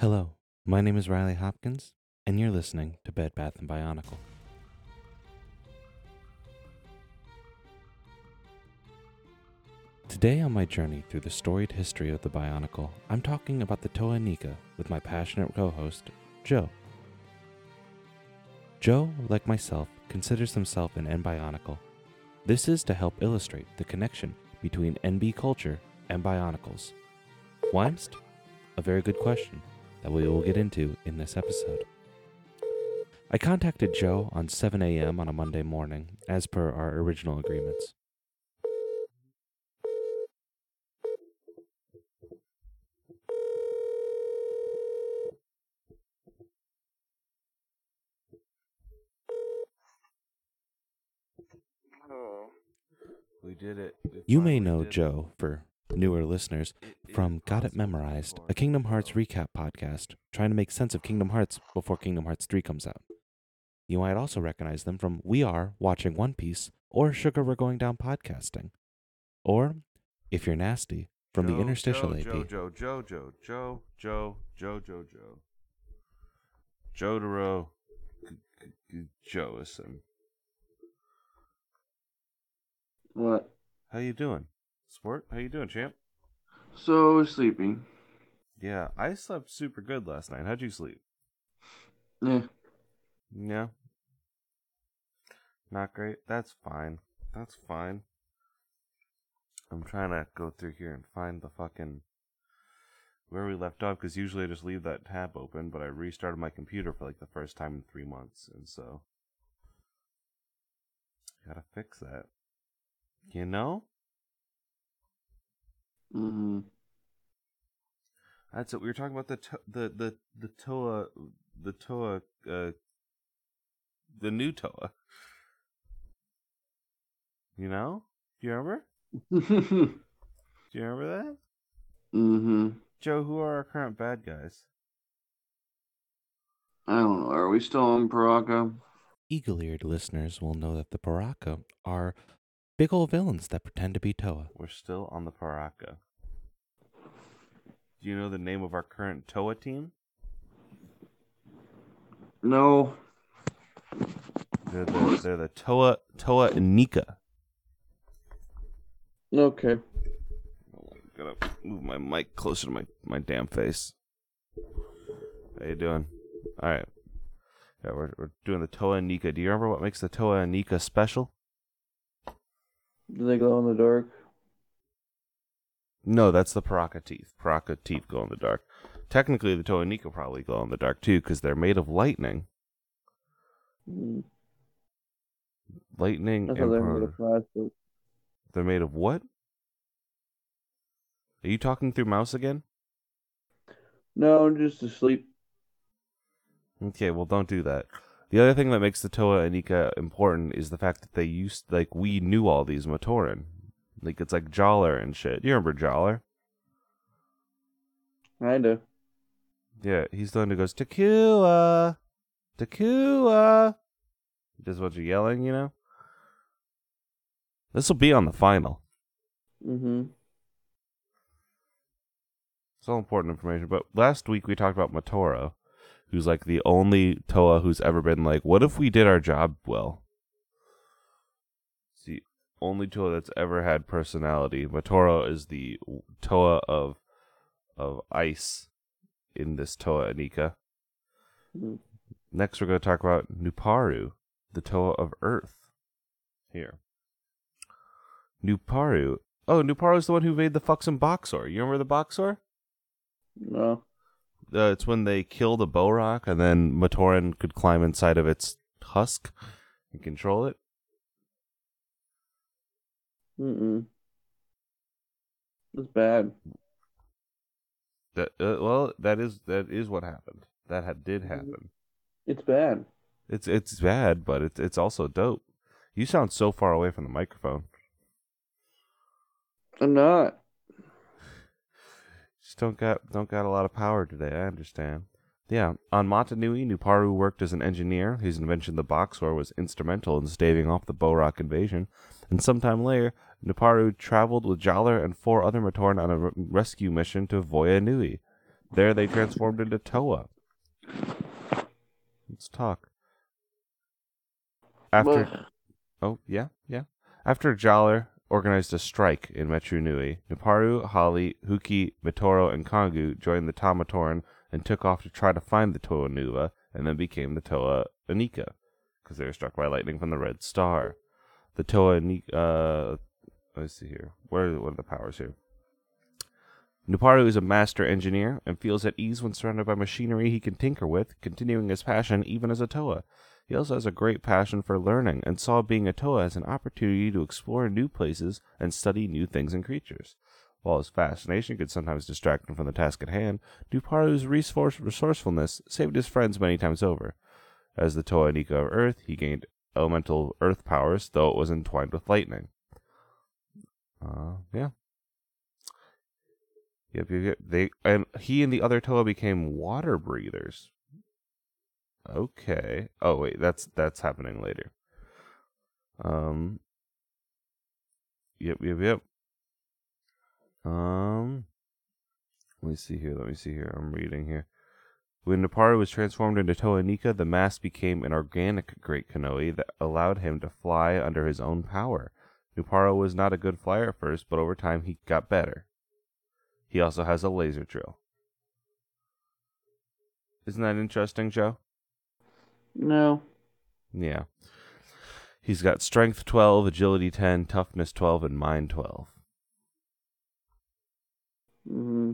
Hello, my name is Riley Hopkins, and you're listening to Bed Bath and Bionicle. Today, on my journey through the storied history of the Bionicle, I'm talking about the Toa Nika with my passionate co host, Joe. Joe, like myself, considers himself an N Bionicle. This is to help illustrate the connection between NB culture and Bionicles. Whymst? A very good question that we will get into in this episode. I contacted Joe on 7 a.m. on a Monday morning, as per our original agreements. We did it. We You may know did it. Joe, for newer listeners, from Got It Memorized, a Kingdom Hearts recap podcast, trying to make sense of Kingdom Hearts before Kingdom Hearts 3 comes out. You might also recognize them from We Are Watching One Piece or Sugar We're Going Down Podcasting. Or, if you're nasty, from Joe, the interstitial Joe, AP. Joe, Joe, Joe, Joe, Joe, Joe, Joe, Joe. Jotaro Joison. What? How you doing? Sport? How you doing, champ? So sleeping. Yeah, I slept super good last night. How'd you sleep? Yeah. Yeah. Not great. That's fine. That's fine. I'm trying to go through here and find the fucking where we left off because usually I just leave that tab open, but I restarted my computer for like the first time in three months, and so gotta fix that. You know, Mm-hmm. that's it. We were talking about the to- the the the Toa the Toa uh the new Toa. You know? Do you remember? mm-hmm. Do you remember that? Mm-hmm. Joe, who are our current bad guys? I don't know. Are we still on Piraka? Eagle eared listeners will know that the Piraka are big old villains that pretend to be Toa. We're still on the Piraka. Do you know the name of our current Toa team? No. They're the they're the Toa Toa Nika. Okay. Gotta move my mic closer to my, my damn face. How you doing? All right. Yeah, we're we're doing the Toa and Nika. Do you remember what makes the Toa and Nika special? Do they glow in the dark? No, that's the Piraka teeth. Piraka teeth glow in the dark. Technically, the Toa Nika probably glow in the dark too, because they're made of lightning. Mm. Lightning I and thought they pro- were the plastic. They're made of what? Are you talking through mouse again? No, I'm just asleep. Okay, well, don't do that. The other thing that makes the Toa Inika important is the fact that they used, like, we knew all these Matoran. Like, it's like Jaller and shit. You remember Jaller? I do. Yeah, he's the one who goes, Takua! Takua! Just what you're yelling, you know? This will be on the final. Mm-hmm. It's all important information. But last week we talked about Matoro, who's like the only Toa who's ever been like, what if we did our job well? It's the only Toa that's ever had personality. Matoro is the Toa of of ice in this Toa Inika. Mhm. Next we're going to talk about Nuparu, the Toa of Earth. Here. Nuparu. Oh, Nuparu's the one who made the fucks and Boxor. You remember the Boxor? No. Uh, it's when they kill the Bohrok and then Matoran could climb inside of its husk and control it. Mm-mm. It's bad. That uh, well, that is that is what happened. That had, did happen. It's bad. It's it's bad, but it's it's also dope. You sound so far away from the microphone. I'm not. Just don't got don't got a lot of power today. I understand. Yeah, on Mata Nui, Nuparu worked as an engineer. His invention, the Boxor, was instrumental in staving off the Bohrok invasion. And sometime later, Nuparu traveled with Jaller and four other Matoran on a re- rescue mission to Voya Nui. There they transformed into Toa. Let's talk. After Well, Oh, yeah, yeah. After Jaller organized a strike in Metru Nui, Nuparu, Hahli, Hewkii, Matoro, and Kongu joined the Tamatoran and took off to try to find the Toa Nuva, and then became the Toa Inika, because they were struck by lightning from the Red Star. The Toa Inika, uh, let's see here. Where are, what are the powers here? Nuparu is a master engineer and feels at ease when surrounded by machinery he can tinker with, continuing his passion even as a Toa. He also has a great passion for learning and saw being a Toa as an opportunity to explore new places and study new things and creatures. While his fascination could sometimes distract him from the task at hand, Nuparu's resource- resourcefulness saved his friends many times over. As the Toa Nika of Earth, he gained elemental earth powers, though it was entwined with lightning. Uh, yeah. Yep, yep, yep. They and he and the other Toa became water breathers. Okay. Oh wait, that's that's happening later. Um. Yep, yep, yep. Um. Let me see here. Let me see here. I'm reading here. When Nuparu was transformed into Toa Nika, the mass became an organic Great Kanohi that allowed him to fly under his own power. Nuparu was not a good flyer at first, but over time he got better. He also has a laser drill. Isn't that interesting, Joe? No. Yeah. He's got strength 12, agility 10, toughness 12, and mind 12. Mm-hmm.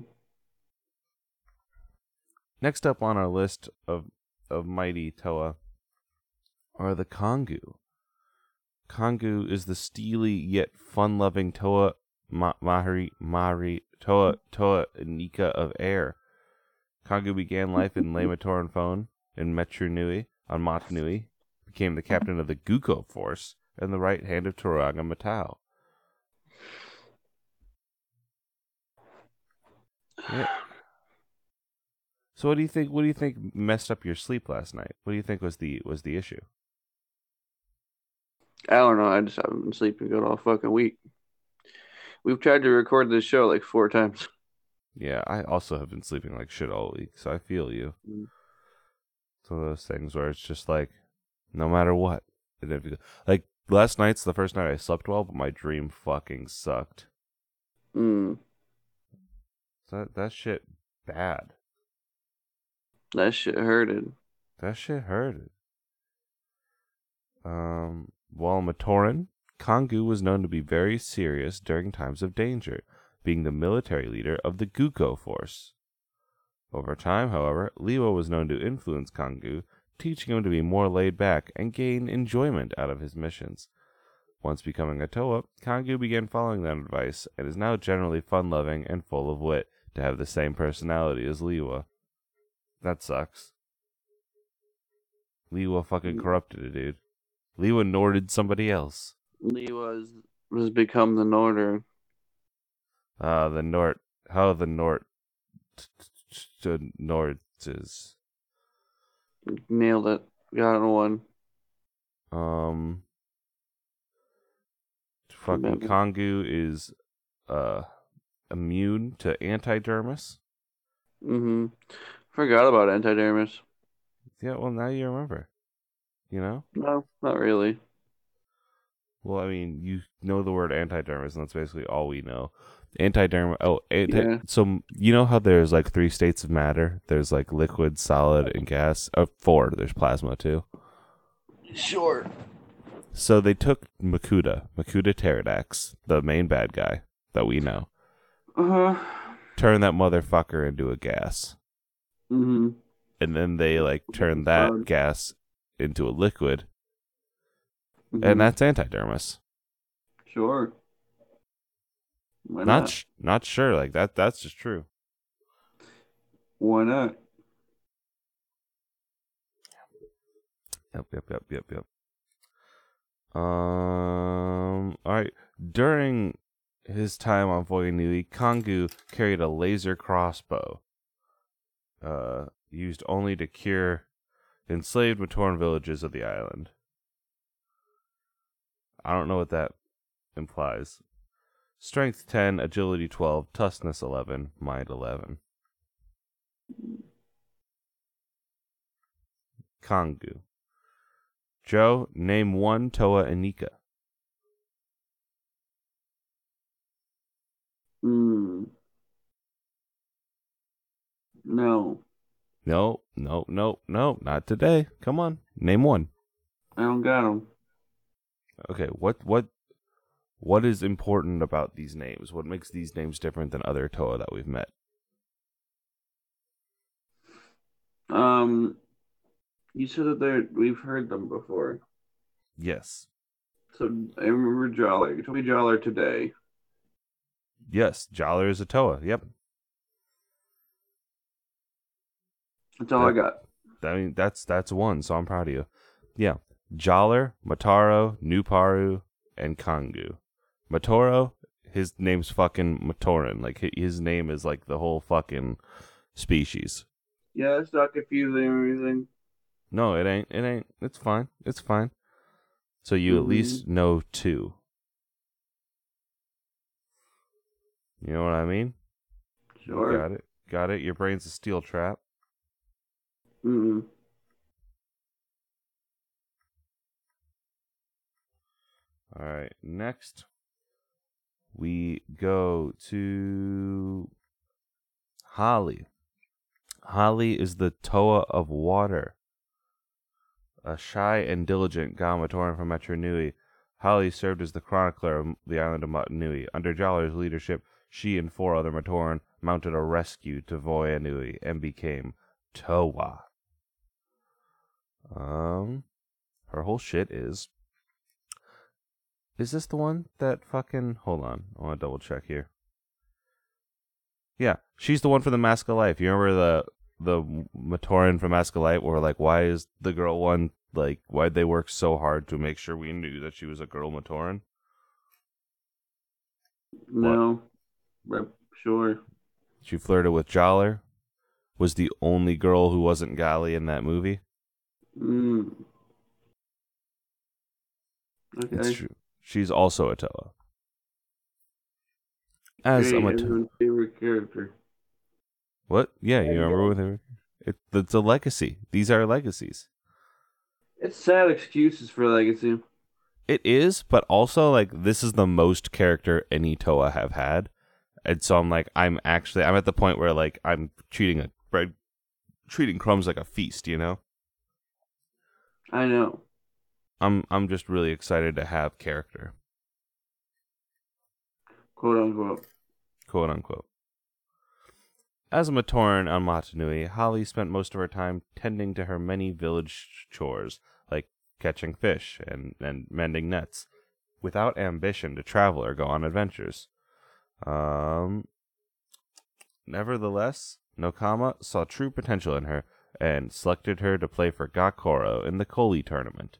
Next up on our list of, of mighty Toa are the Kongu. Kongu is the steely yet fun-loving Toa Ma- Mahri Mahri Toa Toa Nika of air. Kongu began life in Le-Matoran Phone in Metru Nui on Mata Nui, became the captain of the Gukko force and the right hand of Turaga Matau. Yeah. So what do you think? What do you think messed up your sleep last night? What do you think was the was the issue? I don't know. I just haven't been sleeping good all fucking week. We've tried to record this show like four times. Yeah, I also have been sleeping like shit all week, so I feel you. Mm. One of those things where it's just like, no matter what, and if you- like last night's the first night I slept well, but my dream fucking sucked. Mm. That that shit bad. That shit hurted. That shit hurted. Um, while Matoran, Kongu was known to be very serious during times of danger, being the military leader of the Gukko force. Over time, however, Lewa was known to influence Kongu, teaching him to be more laid back and gain enjoyment out of his missions. Once becoming a Toa, Kongu began following that advice and is now generally fun loving and full of wit to have the same personality as Lewa. That sucks. Lewa fucking corrupted it, dude. Lewa Norded somebody else. Lee was was become the Northern. Ah, the Nort. How the Nort. Is. Nailed it. Got it one. Um. Fucking. Kongu is uh immune to antidermis. Mm-hmm. Forgot about Antidermis. Yeah, well now you remember. You know? No, not really. Well, I mean, you know the word antidermis, and that's basically all we know. Antiderm. Oh, anti- Yeah. so you know how there's like three states of matter. There's like liquid, solid, and gas. Uh, four. There's plasma too. Sure. So they took Makuta, Makuta Teridax, the main bad guy that we know, Uh huh. turned that motherfucker into a gas, Mm-hmm. and then they like turned that gas into a liquid, Mhm. and that's antidermis. sure. Why Not not? sh- not sure. Like that. That's just true. Why not? Yep, yep, yep, yep, yep. Um. All right. During his time on Voya Nui, Kongu carried a laser crossbow. Uh, used only to cure enslaved Matoran villages of the island. I don't know what that implies. Strength 10, agility 12, toughness 11, mind 11. Kongu. Joe, name one Toa Inika. Mm. No. No, no, no, no, not today. Come on, name one. I don't got them. Okay, what what what is important about these names? What makes these names different than other Toa that we've met? Um, you said that they're we've heard them before. Yes. So I remember Jolly. You told me Jolly today. Yes, Jaller is a Toa. Yep. That's all I got. I mean that's that's one, so I'm proud of you. Yeah. Jaller, Matoro, Nuparu, and Kongu. Matoro, his name's fucking Matoran. Like his name is like the whole fucking species. Yeah, it's not confusing or anything. No, it ain't. It ain't. It's fine. It's fine. So you at least know two. You know what I mean? Sure. Got it. Got it. Your brain's a steel trap. Mm. All right. Next, we go to Hahli. Hahli is the Toa of water. A shy and diligent Ga-Matoran from Metru Nui, Hahli served as the chronicler of the island of Mata Nui. Under Jaller's leadership, she and four other Matoran mounted a rescue to Voya Nui and became Toa. Um, her whole shit is is this the one that fucking hold on? I want to double check here. Yeah, she's the one for the Mask of Life. You remember the the Matoran from Mask of Light where like why is the girl one like why'd they work so hard to make sure we knew that she was a girl Matoran? No. Right. Sure. She flirted with Jaller. Was the only girl who wasn't Gali in that movie. Mm. It's true. She's also a Toa. As Mato- everyone's favorite character. what? Yeah, you remember with her? It, it's a legacy. These are legacies. It's sad excuses for legacy. It is, but also like this is the most character any Toa have had, and so I'm like I'm actually I'm at the point where like I'm treating a bread, treating crumbs like a feast. You know, I know. I'm I'm just really excited to have character, Quote unquote. quote unquote. As a Matoran on Matanui, Hahli spent most of her time tending to her many village chores, like catching fish and, and mending nets, without ambition to travel or go on adventures. Um, nevertheless, Nokama saw true potential in her and selected her to play for Ga-Koro in the Kolhii tournament.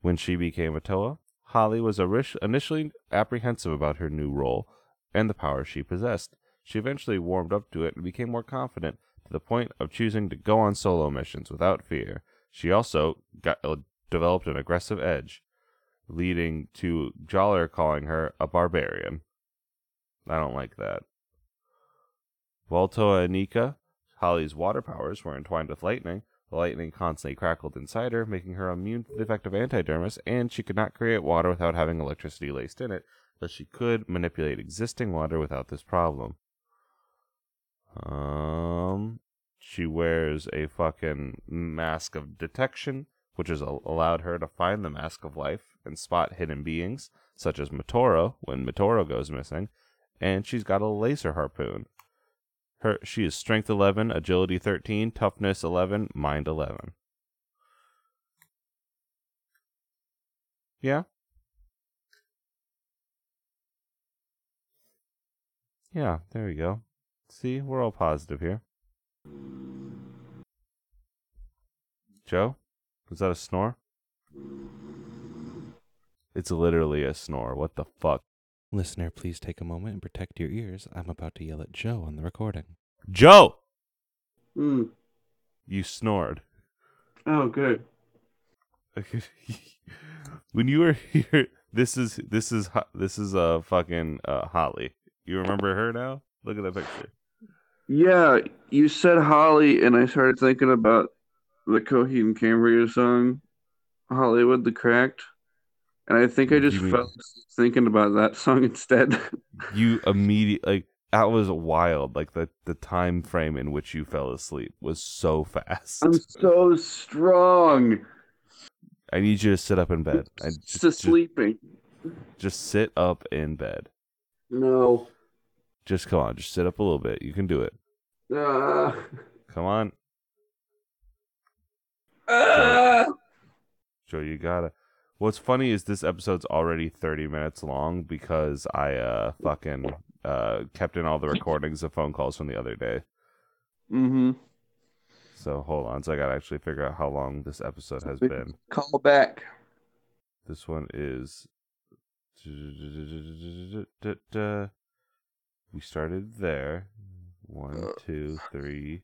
When she became a Toa, Hahli was initially apprehensive about her new role and the power she possessed. She eventually warmed up to it and became more confident to the point of choosing to go on solo missions without fear. She also got uh, developed an aggressive edge, leading to Jaller calling her a barbarian. I don't like that. Voltoa and Nika, Hahli's water powers were entwined with lightning. The lightning constantly crackled inside her, making her immune to the effect of antidermis, and she could not create water without having electricity laced in it, but she could manipulate existing water without this problem. Um, she wears a fucking mask of detection, which has allowed her to find the mask of life and spot hidden beings, such as Matoro when Matoro goes missing, and she's got a laser harpoon. Her she is strength 11, agility 13, toughness 11, mind 11. Yeah. Yeah, there we go. See, we're all positive here. Joe, was that a snore? It's literally a snore. What the fuck? Listener, please take a moment and protect your ears. I'm about to yell at Joe on the recording. Joe, Hmm. you snored. Oh, good. when you were here, this is this is Ho- this is uh fucking uh Hahli. You remember her now? Look at that picture. Yeah, you said Hahli, and I started thinking about the Coheed and Cambria song, Hollywood the Cracked. And I think I just You mean- felt thinking about that song instead. You immediately like that was wild. Like the the time frame in which you fell asleep was so fast. I'm so strong. I need you to sit up in bed. I Just, just, sleeping. just sit up in bed. No. Just come on, just sit up a little bit. You can do it. Ah. Come on, Ah. Joe. You gotta. What's funny is this episode's already 30 minutes long because I uh fucking uh kept in all the recordings of phone calls from the other day. Mm-hmm. So hold on, so I gotta actually figure out how long this episode has been. Call back. This one is. We started there. One, Uh. two, three,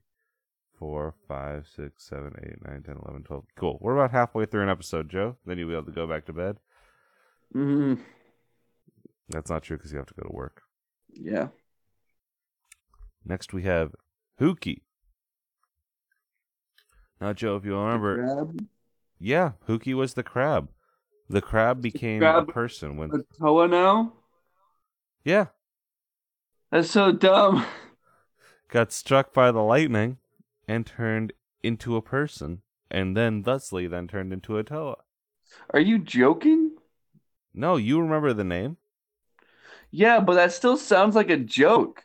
four, five, six, seven, eight, nine, ten, eleven, twelve. Cool. We're about halfway through an episode, Joe. Then you'll be able to go back to bed. Mm-hmm. That's not true because you have to go to work. Yeah. Next, we have Hewkii. Now, Joe, if you remember, yeah, Hewkii was the crab. The crab became crab a person when. a Toa now? Yeah, That's so dumb. got struck by the lightning and turned into a person, and then thusly then turned into a Toa. Are you joking? No, you remember the name? Yeah, but that still sounds like a joke.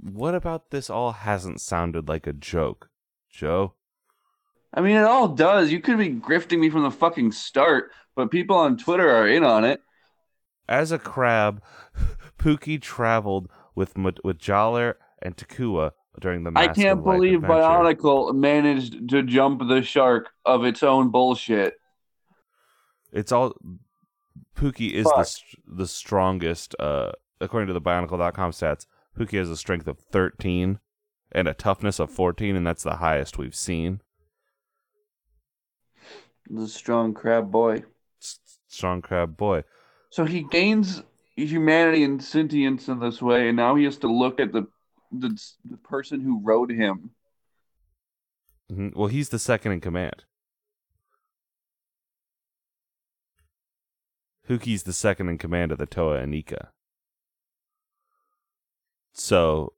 What about this all hasn't sounded like a joke, Joe? I mean, it all does. You could be grifting me from the fucking start, but people on Twitter are in on it. As a crab, Pookie traveled with with Jaller and Takua during the. I can't believe adventure. Bionicle managed to jump the shark of its own bullshit. It's all Pookie is the the strongest uh according to the bionicle.com stats. Pookie has a strength of 13 and a toughness of 14 and that's the highest we've seen. The strong crab boy. S- strong crab boy. So he gains humanity and sentience in this way, and now he has to look at the the, the person who rode him. Mhm. Well, he's the second in command. Hewkii's the second in command of the Toa Inika. So,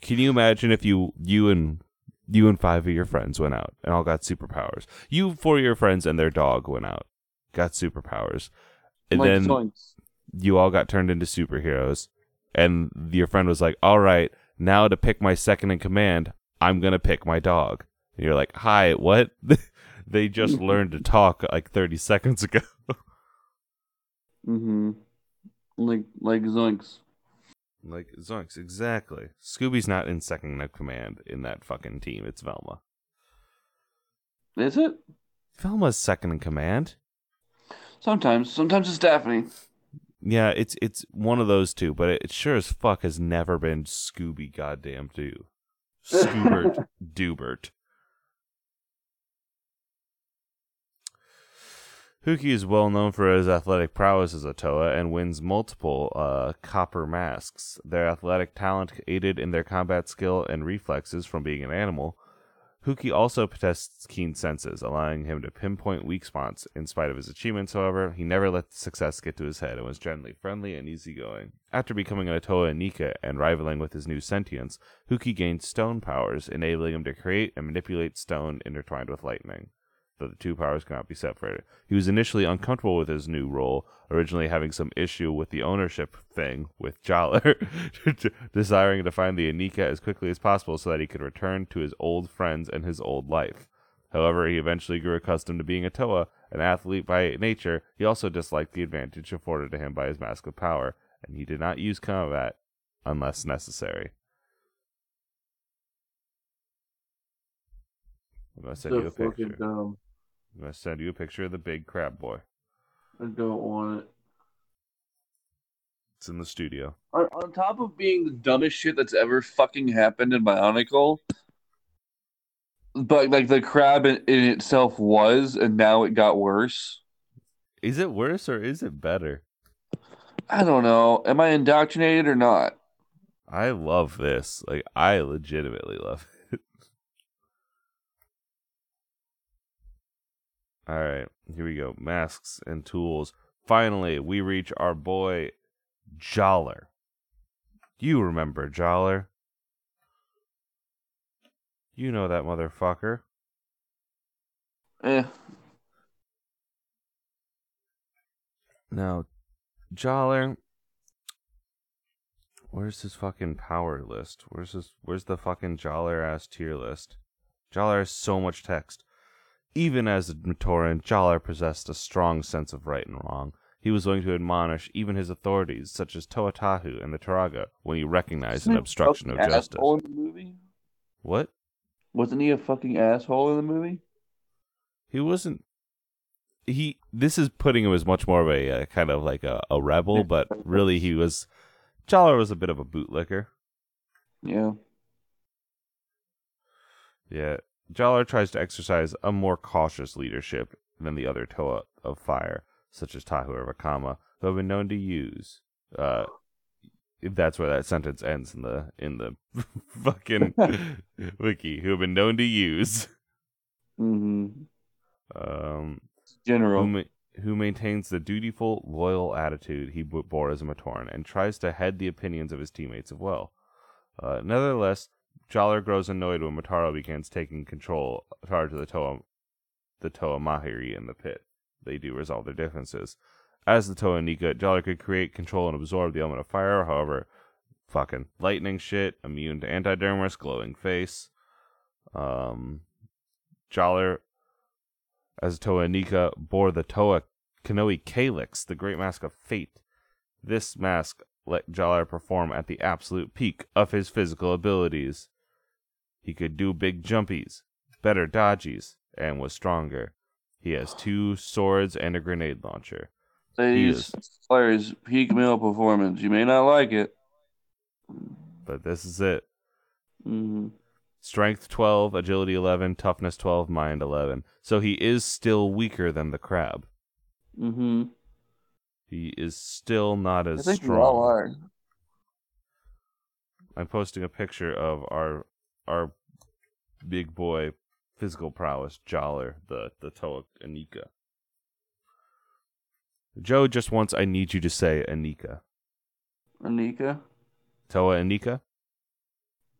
can you imagine if you you and you and five of your friends went out and all got superpowers? You four of your friends and their dog went out, got superpowers, and Like then you all got turned into superheroes and your friend was like all right now to pick my second in command i'm gonna pick my dog and you're like hi what they just learned to talk like 30 seconds ago Mm-hmm. Like like Zoinks. like zonks exactly scooby's not in second in command in that fucking team it's velma Is it? velma's second in command Sometimes. Sometimes it's Daphne. Yeah it's it's one of those two but it, sure as fuck has never been scooby goddamn doo scoobert dubert Hewkii is well known for his athletic prowess as a Toa and wins multiple uh, copper masks. Their athletic talent aided in their combat skill and reflexes from being an animal. Hewkii also possessed keen senses, allowing him to pinpoint weak spots. In spite of his achievements, however, he never let success get to his head and was generally friendly and easygoing. After becoming a Toa Nika and rivaling with his new sentience, Hewkii gained stone powers, enabling him to create and manipulate stone intertwined with lightning though the two powers cannot be separated. He was initially uncomfortable with his new role, originally having some issue with the ownership thing with Jaller, desiring to find the Inika as quickly as possible so that he could return to his old friends and his old life. However, he eventually grew accustomed to being a Toa, an athlete by nature. He also disliked the advantage afforded to him by his mask of power, and he did not use combat unless necessary. I'm gonna send you a picture. dumb. I'm gonna send you a picture of the big crab boy. I don't want it. It's in the studio. On, on top of being the dumbest shit that's ever fucking happened in Bionicle, but like the crab in, in itself was, and now it got worse. Is it worse or is it better? I don't know. Am I indoctrinated or not? I love this. Like I legitimately love it. All right, here we go. Masks and tools. Finally, we reach our boy Jaller. You remember Jaller? You know that motherfucker. Eh. Now, Jaller. Where's his fucking power list? Where's his? Where's the fucking Jaller ass tier list? Jaller has so much text. Even as a Matoran, Jaller possessed a strong sense of right and wrong. He was willing to admonish even his authorities, such as Toa Tahu and the Turaga, when he recognized an Wasn't he a obstruction of justice. in the movie? What? Wasn't he a fucking asshole in the movie? He wasn't. He. This is putting him as much more of a uh, kind of like a, a rebel, but really he was. Jaller was a bit of a bootlicker. Yeah. Yeah. Jaller tries to exercise a more cautious leadership than the other Toa of Fire, such as Tahu or Vakama, who have been known to use. Uh, if that's where that sentence ends in the in the fucking wiki, who have been known to use. Mm-hmm. Um, General. who, ma- who maintains the dutiful, loyal attitude he b- bore as a Matoran and tries to head the opinions of his teammates as well. Uh, nevertheless, Jaller grows annoyed when Matoro begins taking control charge of the Toa, the Toa Mahri in the pit. They do resolve their differences. As the Toa Nika, Jaller could create, control, and absorb the element of fire. However, fucking lightning shit, immune to antidermis, glowing face. Um, Jaller as Toa Nika bore the Toa Kanohi Calix, the great mask of fate. This mask let Jaller perform at the absolute peak of his physical abilities. He could do big jumpies, better dodgies, and was stronger. He has two swords and a grenade launcher. Ladies, players, peak male performance. You may not like it. But this is it. Mm-hmm. Strength 12, agility 11, toughness 12, mind 11. So he is still weaker than the crab. Mm-hmm. He is still not I as think we strong. all are. I'm posting a picture of our our big boy physical prowess Jaller, the the Toa Inika. Joe just wants I need you to say Inika. Inika. Toa Inika?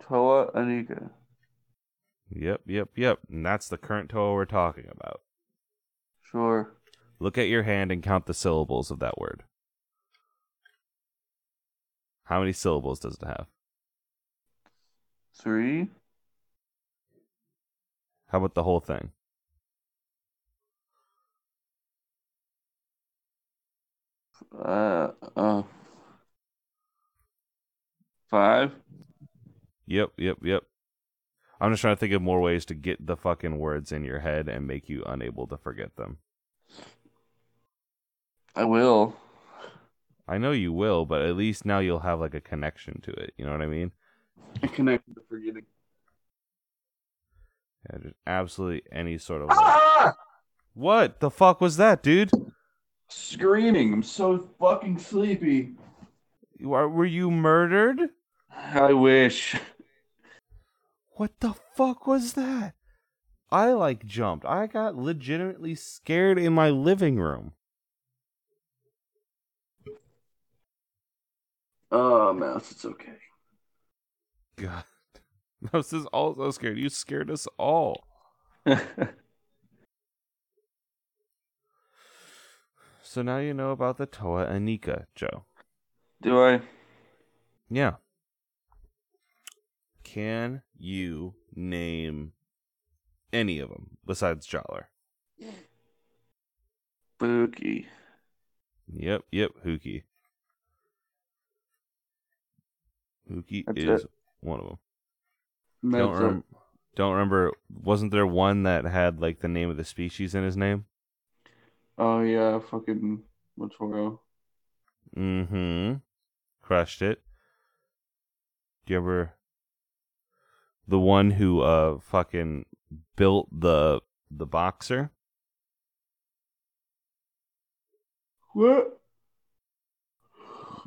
Toa Inika. Yep, yep, yep. And that's the current Toa we're talking about. Sure. Look at your hand and count the syllables of that word. How many syllables does it have? Three. How about the whole thing? Uh. Uh. Five. Yep, yep, yep. I'm just trying to think of more ways to get the fucking words in your head and make you unable to forget them. I will. I know you will, but at least now you'll have like a connection to it. You know what I mean? I connected to forgetting. Yeah, just absolutely any sort of. Ah! What the fuck was that, dude? Screaming. I'm so fucking sleepy. You are, were you murdered? I wish. What the fuck was that? I like jumped. I got legitimately scared in my living room. Oh, mouse, it's okay. God. This is all so scared. You scared us all. So now you know about the Toa Inika, Joe. Do I? Yeah. Can you name any of them besides Jaller? Spooky. Yep, yep, Hewkii. Hewkii That's is it. one of them. Don't, rem- don't remember. Wasn't there one that had like the name of the species in his name? Oh, yeah, fucking Matoro. Mm-hmm. Crushed it. Do you ever the one who uh fucking built the the boxer? What?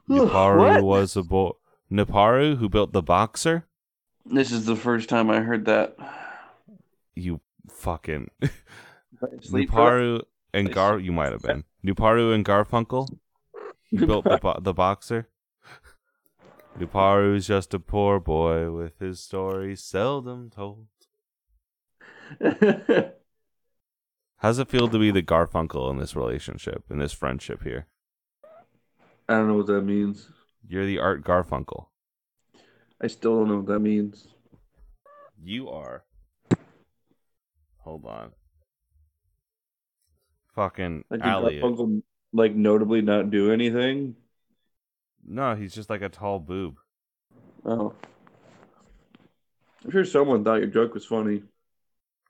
Nuparu What? was a boy. Nuparu who built the boxer? This is the first time I heard that. You fucking Nuparu and Gar. You might have been Nuparu and Garfunkel. He built the bo- the boxer. Nuparu's just a poor boy with his story seldom told. How's it feel to be the Garfunkel in this relationship, in this friendship here? I don't know what that means. You're the Art Garfunkel. I still don't know what that means. You are. Hold on. Fucking Like, Elliot. Garfunkel, like, notably not do anything? No, he's just like a tall boob. Oh. I'm sure someone thought your joke was funny.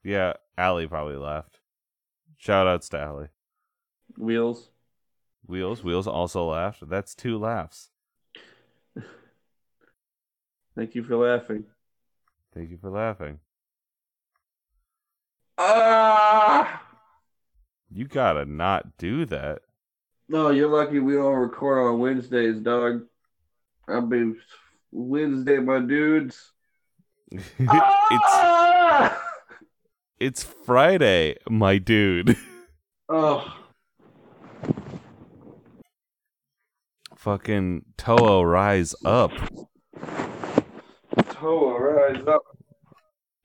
Yeah, Allie probably laughed. Shout outs to Allie. Wheels. Wheels, Wheels also laughed. That's two laughs. Thank you for laughing. Thank you for laughing. Ah! You gotta not do that. No, you're lucky we don't record on Wednesdays, dog. I'll be Wednesday, my dudes. it's Ah! it's Friday, my dude. Oh, Fucking Toho rise up. Rise up.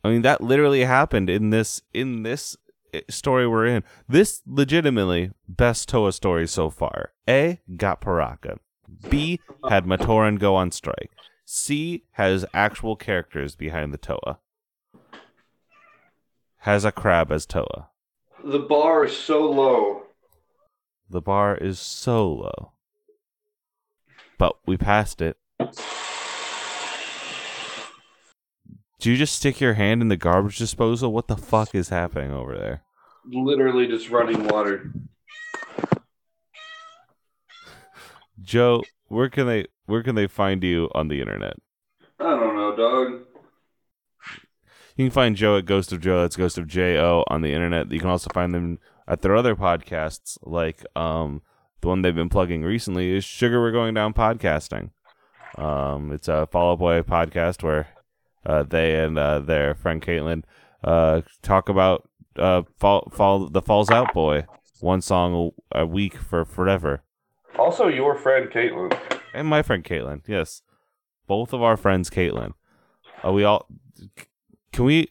I mean that literally happened in this in this eh, story we're in. This legitimately best Toa story so far. A got Piraka. B had Matoran go on strike. C has actual characters behind the Toa. Has a crab as Toa. The bar is so low. The bar is so low. But we passed it. Do you just stick your hand in the garbage disposal? What the fuck is happening over there? Literally just running water. Joe, where can they where can they find you on the internet? I don't know, dog. You can find Joe at Ghost of Joe. That's Ghost of J O on the internet. You can also find them at their other podcasts, like um the one they've been plugging recently is Sugar We're Going Down Podcasting. Um, it's a Fall Out Boy podcast where uh, they and uh, their friend Caitlin uh, talk about uh, fall, fall, the Falls Out Boy, one song a, a week for forever. Also, your friend Caitlin. And my friend Caitlin, yes, both of our friends Caitlin. Are we all? Can we?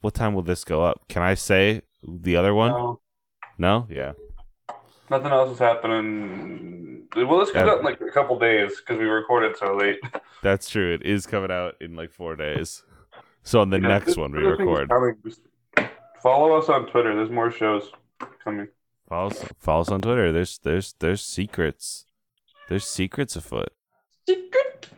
What time will this go up? Can I say the other one? No, No, yeah. Nothing else is happening. Well, this comes Yeah. out in like a couple days because we recorded so late. That's true. It is coming out in like four days. So on the Yeah, next this- one we record. Follow us on Twitter. There's more shows coming. Follow us, follow us on Twitter. There's there's there's secrets. There's secrets afoot. Secret.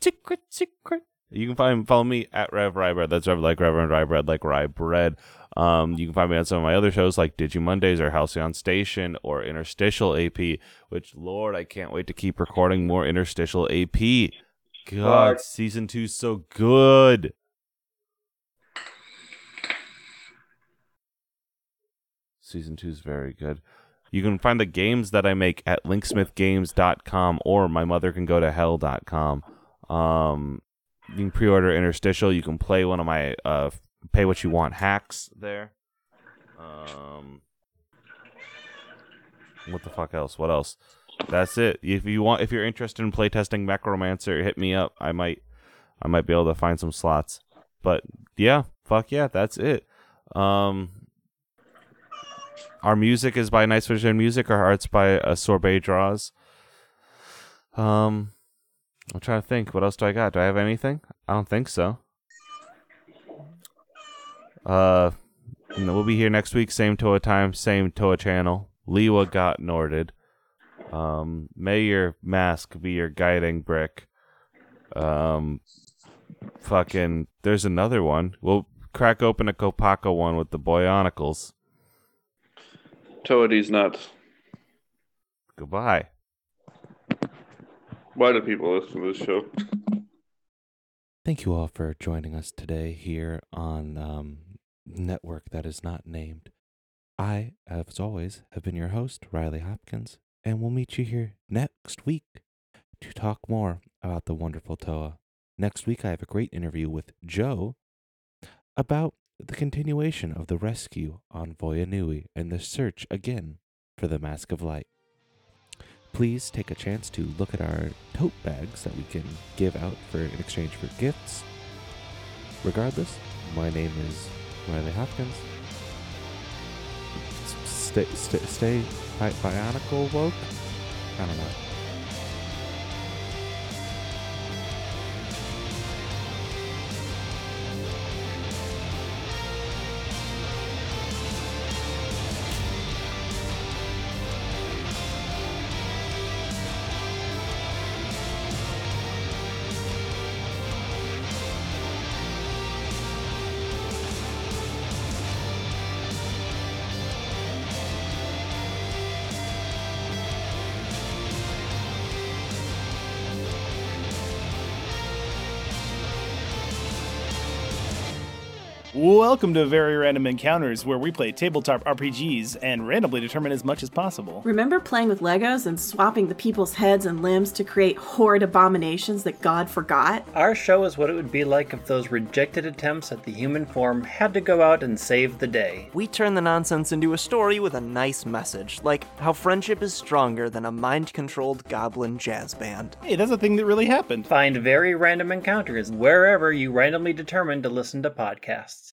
Secret, secret. You can find follow me at Rev Rye Bread. That's Rev like Reverend Rye Bread, like Rye Bread. Um, you can find me on some of my other shows like Digi Mondays or Halcyon Station or Interstitial AP. Which Lord, I can't wait to keep recording more Interstitial AP. God, Fuck. season two's so good. Season two's very good. You can find the games that I make at linksmithgames.com or my mother can go to hell.com. Um, you can pre-order Interstitial. You can play one of my uh, pay what you want hacks there. Um, what the fuck else? What else? That's it. If you want, if you're interested in playtesting Necromancer, hit me up. I might, I might be able to find some slots. But yeah, fuck yeah, that's it. Um, our music is by Nice Vision Music. Our art's by uh, Sorbet Draws. Um, I'm trying to think. What else do I got? Do I have anything? I don't think so. Uh, we'll be here next week. Same Toa time, same Toa channel. Lewa got Norded. Um, may your mask be your guiding brick. Um, fucking, there's another one. We'll crack open a Kopaka one with the Boyonicles. Toadie's nuts. Goodbye. Why do people listen to this show? Thank you all for joining us today here on um, network that is not named. I, as always, have been your host, Riley Hopkins, and we'll meet you here next week to talk more about the wonderful Toa. Next week, I have a great interview with Joe about the continuation of the rescue on Voya Nui and the search again for the Mask of Light. Please take a chance to look at our tote bags that we can give out for in exchange for gifts. Regardless, my name is Riley Hopkins. Stay, stay, stay bi- bionicle woke. I don't know. Welcome to Very Random Encounters, where we play tabletop RPGs and randomly determine as much as possible. Remember playing with Legos and swapping the people's heads and limbs to create horrid abominations that God forgot? Our show is what it would be like if those rejected attempts at the human form had to go out and save the day. We turn the nonsense into a story with a nice message, like how friendship is stronger than a mind controlled goblin jazz band. Hey, that's a thing that really happened. Find very random encounters wherever you randomly determine to listen to podcasts.